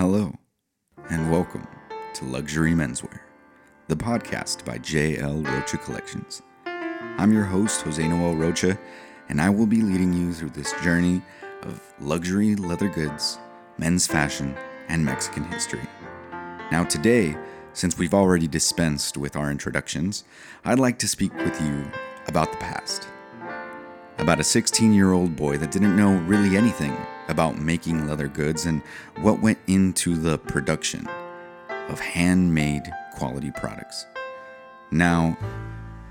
Hello, and welcome to Luxury Menswear, the podcast by JL Rocha Collections. I'm your host, Jose Noel Rocha, and I will be leading you through this journey of luxury leather goods, men's fashion, and Mexican history. Now, today, since we've already dispensed with our introductions, I'd like to speak with you about the past. About a 16 year old boy that didn't know really anything about making leather goods and what went into the production of handmade quality products. Now,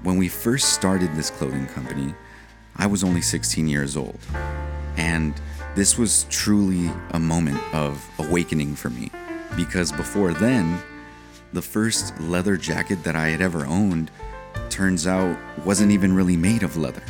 when we first started this clothing company, I was only 16 years old. And this was truly a moment of awakening for me because before then, the first leather jacket that I had ever owned turns out wasn't even really made of leather.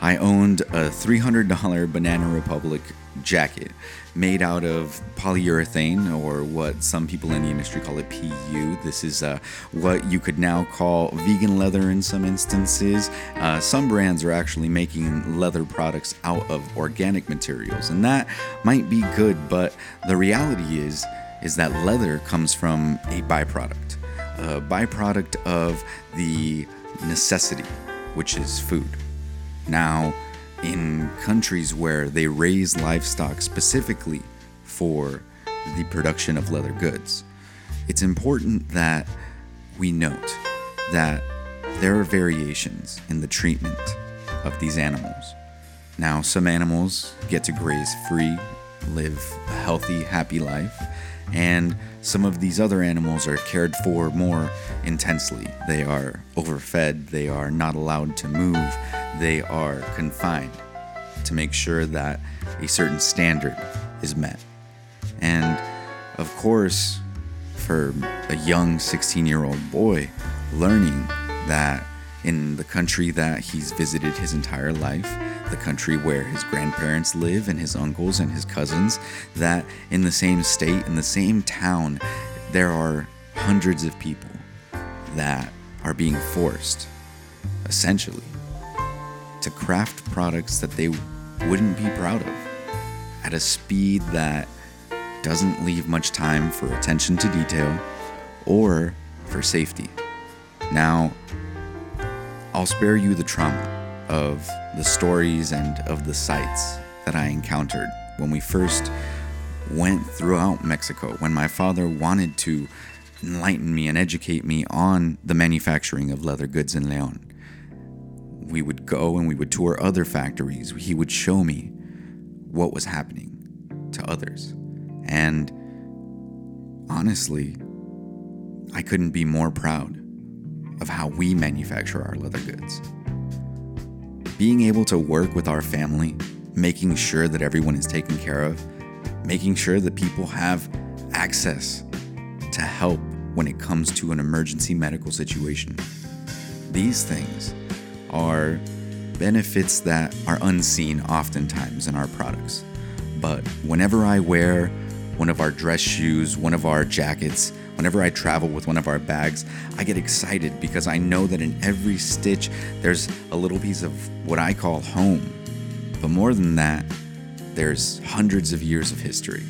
I owned a $300 Banana Republic jacket made out of polyurethane, or what some people in the industry call it PU. This is uh, what you could now call vegan leather in some instances. Uh, some brands are actually making leather products out of organic materials, and that might be good, but the reality is is that leather comes from a byproduct, a byproduct of the necessity, which is food. Now, in countries where they raise livestock specifically for the production of leather goods, it's important that we note that there are variations in the treatment of these animals. Now, some animals get to graze free, live a healthy, happy life, and some of these other animals are cared for more intensely. They are overfed, they are not allowed to move, they are confined to make sure that a certain standard is met. And of course, for a young 16 year old boy, learning that in the country that he's visited his entire life, the country where his grandparents live and his uncles and his cousins, that in the same state, in the same town, there are hundreds of people that are being forced, essentially, to craft products that they wouldn't be proud of at a speed that doesn't leave much time for attention to detail or for safety. Now, I'll spare you the trauma of the stories and of the sights that I encountered when we first went throughout Mexico, when my father wanted to enlighten me and educate me on the manufacturing of leather goods in Leon. We would go and we would tour other factories. He would show me what was happening to others. And honestly, I couldn't be more proud of how we manufacture our leather goods. Being able to work with our family, making sure that everyone is taken care of, making sure that people have access to help when it comes to an emergency medical situation. These things are benefits that are unseen oftentimes in our products. But whenever I wear one of our dress shoes, one of our jackets, whenever I travel with one of our bags, I get excited because I know that in every stitch there's a little piece of what I call home. But more than that, there's hundreds of years of history.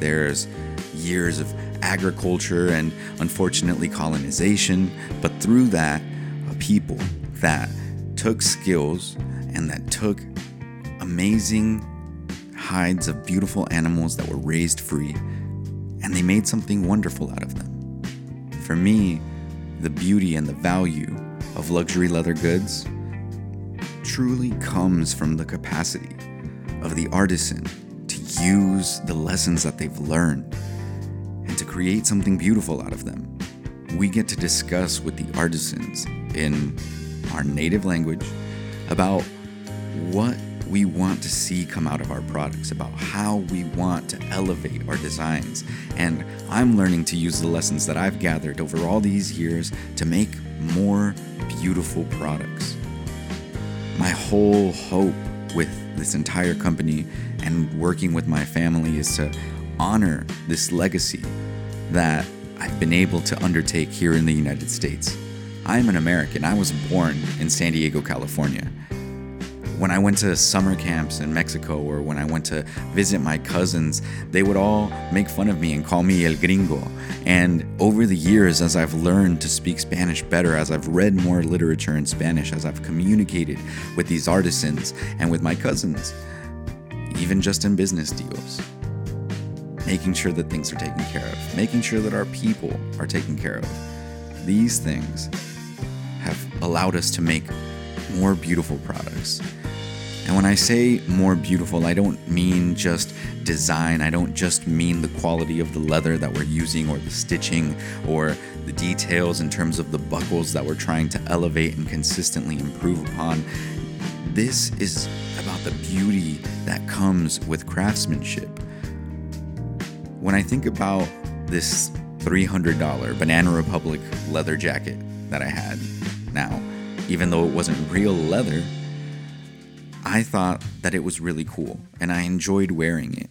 There's years of agriculture and unfortunately colonization, but through that, a people that took skills and that took amazing hides of beautiful animals that were raised free and they made something wonderful out of them. For me, the beauty and the value of luxury leather goods truly comes from the capacity of the artisan to use the lessons that they've learned and to create something beautiful out of them. We get to discuss with the artisans in our native language about what we want to see come out of our products, about how we want to elevate our designs. And I'm learning to use the lessons that I've gathered over all these years to make more beautiful products. My whole hope with this entire company and working with my family is to honor this legacy that I've been able to undertake here in the United States. I'm an American. I was born in San Diego, California when I went to summer camps in Mexico or when I went to visit my cousins, they would all make fun of me and call me El Gringo. And over the years, as I've learned to speak Spanish better, as I've read more literature in Spanish, as I've communicated with these artisans and with my cousins, even just in business deals, making sure that things are taken care of, making sure that our people are taken care of. These things have allowed us to make more beautiful products. And when I say more beautiful, I don't mean just design. I don't just mean the quality of the leather that we're using or the stitching or the details in terms of the buckles that we're trying to elevate and consistently improve upon. This is about the beauty that comes with craftsmanship. When I think about this $300 Banana Republic leather jacket that I had now, even though it wasn't real leather, I thought that it was really cool and I enjoyed wearing it.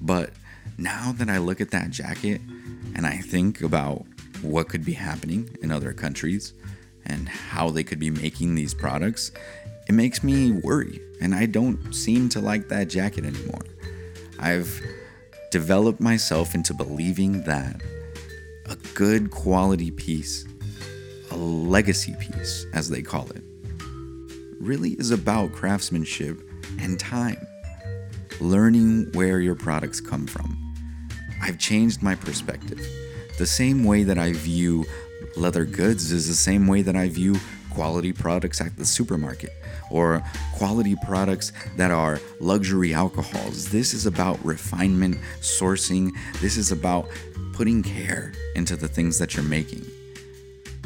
But now that I look at that jacket and I think about what could be happening in other countries and how they could be making these products, it makes me worry. And I don't seem to like that jacket anymore. I've developed myself into believing that a good quality piece, a legacy piece, as they call it, really is about craftsmanship and time. Learning where your products come from. I've changed my perspective. The same way that I view leather goods is the same way that I view quality products at the supermarket or quality products that are luxury alcohols. This is about refinement, sourcing. This is about putting care into the things that you're making,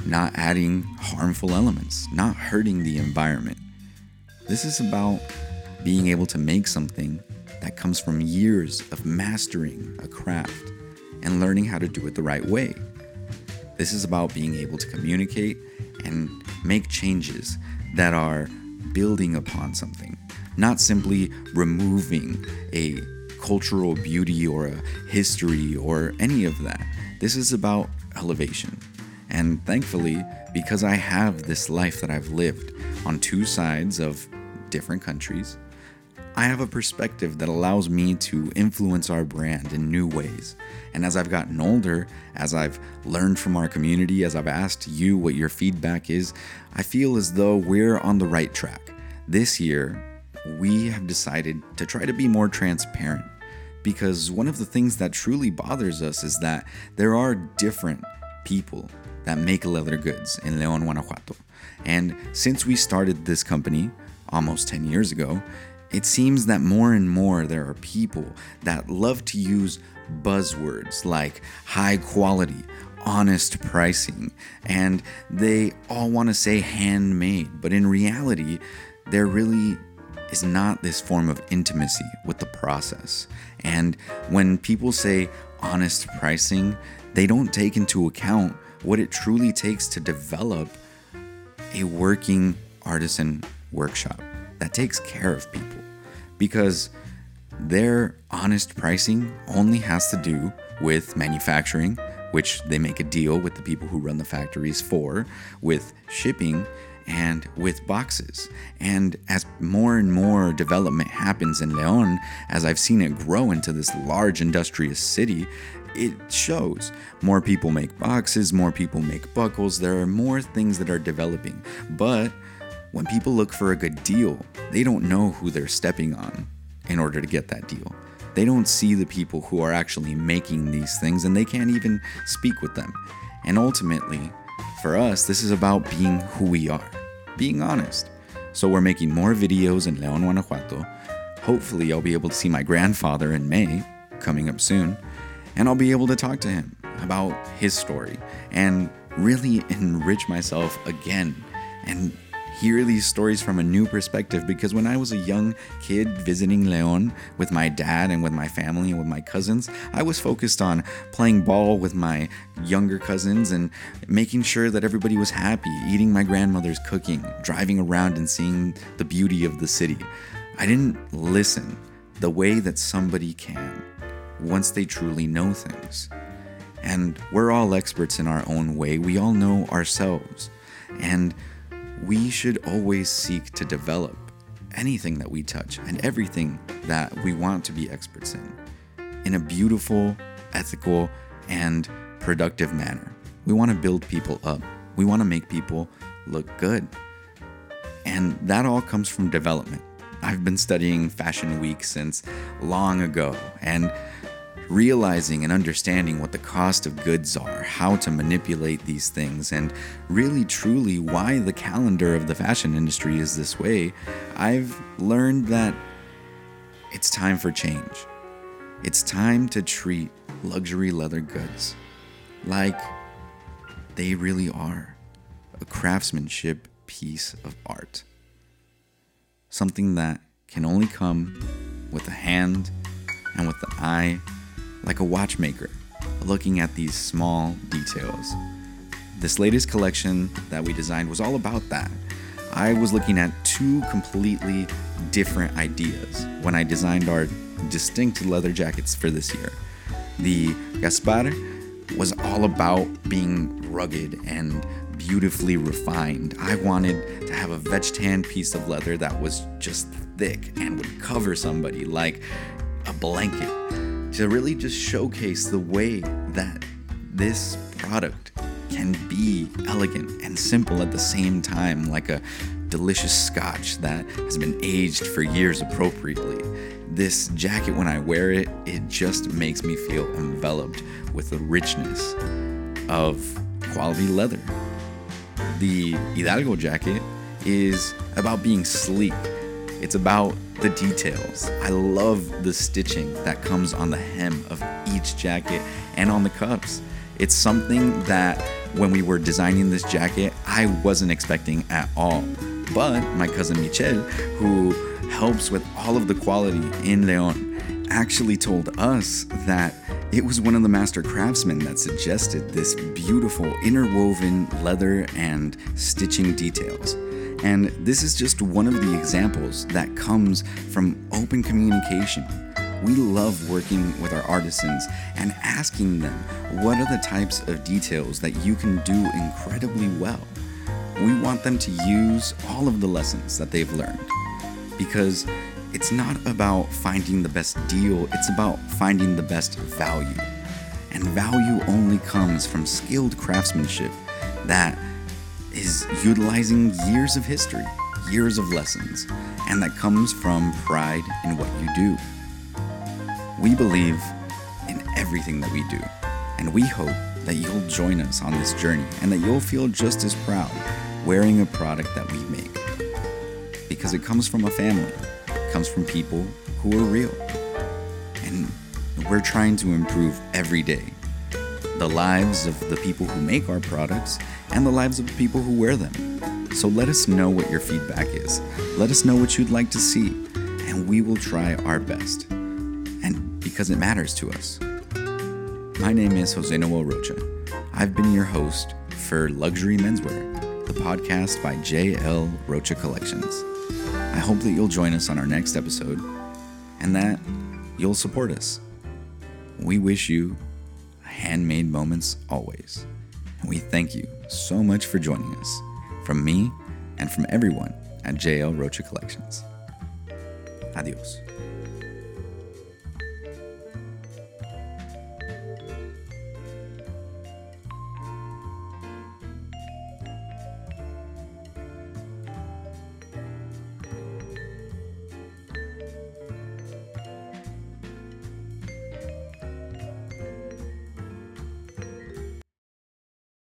not adding harmful elements, not hurting the environment. This is about being able to make something that comes from years of mastering a craft and learning how to do it the right way. This is about being able to communicate and make changes that are building upon something, not simply removing a cultural beauty or a history or any of that. This is about elevation. And thankfully, because I have this life that I've lived on two sides of different countries, I have a perspective that allows me to influence our brand in new ways. And as I've gotten older, as I've learned from our community, as I've asked you what your feedback is, I feel as though we're on the right track. This year, we have decided to try to be more transparent because one of the things that truly bothers us is that there are different people that make leather goods in León, Guanajuato. And since we started this company, almost 10 years ago, it seems that more and more there are people that love to use buzzwords like high quality, honest pricing, and they all want to say handmade, but in reality, there really is not this form of intimacy with the process. And when people say honest pricing, they don't take into account what it truly takes to develop a working artisan workshop that takes care of people because their honest pricing only has to do with manufacturing, which they make a deal with the people who run the factories for, with shipping, and with boxes. And as more and more development happens in León, as I've seen it grow into this large industrious city, it shows more people make boxes, more people make buckles, there are more things that are developing. But when people look for a good deal, they don't know who they're stepping on in order to get that deal. They don't see the people who are actually making these things and they can't even speak with them. And ultimately, for us, this is about being who we are, being honest. So we're making more videos in León, Guanajuato. Hopefully, I'll be able to see my grandfather in May, coming up soon, and I'll be able to talk to him about his story and really enrich myself again and hear these stories from a new perspective because when I was a young kid visiting León with my dad and with my family and with my cousins, I was focused on playing ball with my younger cousins and making sure that everybody was happy, eating my grandmother's cooking, driving around and seeing the beauty of the city. I didn't listen the way that somebody can once they truly know things. And we're all experts in our own way. We all know ourselves. And we should always seek to develop anything that we touch and everything that we want to be experts in in a beautiful, ethical, and productive manner. We want to build people up. We want to make people look good. And that all comes from development. I've been studying Fashion Week since long ago and realizing and understanding what the cost of goods are, how to manipulate these things, and really truly why the calendar of the fashion industry is this way, I've learned that it's time for change. It's time to treat luxury leather goods like they really are a craftsmanship piece of art. Something that can only come with the hand and with the eye, like a watchmaker, looking at these small details. This latest collection that we designed was all about that. I was looking at two completely different ideas when I designed our distinct leather jackets for this year. The Gaspar was all about being rugged and beautifully refined. I wanted to have a veg tan piece of leather that was just thick and would cover somebody like a blanket to really just showcase the way that this product can be elegant and simple at the same time, like a delicious scotch that has been aged for years appropriately. This jacket, when I wear it, it just makes me feel enveloped with the richness of quality leather. The Hidalgo jacket is about being sleek. It's about the details. I love the stitching that comes on the hem of each jacket and on the cuffs. It's something that when we were designing this jacket, I wasn't expecting at all. But my cousin Michelle, who helps with all of the quality in Leon, actually told us that it was one of the master craftsmen that suggested this beautiful interwoven leather and stitching details. And this is just one of the examples that comes from open communication. We love working with our artisans and asking them what are the types of details that you can do incredibly well. We want them to use all of the lessons that they've learned because it's not about finding the best deal, it's about finding the best value. And value only comes from skilled craftsmanship that is utilizing years of history, years of lessons, and that comes from pride in what you do. We believe in everything that we do, and we hope that you'll join us on this journey and that you'll feel just as proud wearing a product that we make. Because it comes from a family, it comes from people who are real. And we're trying to improve every day the lives of the people who make our products and the lives of the people who wear them. So let us know what your feedback is. Let us know what you'd like to see, and we will try our best. And because it matters to us. My name is Jose Noel Rocha. I've been your host for Luxury Menswear, the podcast by JL Rocha Collections. I hope that you'll join us on our next episode and that you'll support us. We wish you handmade moments always. And we thank you so much for joining us from me and from everyone at JL Rocha Collections. Adios.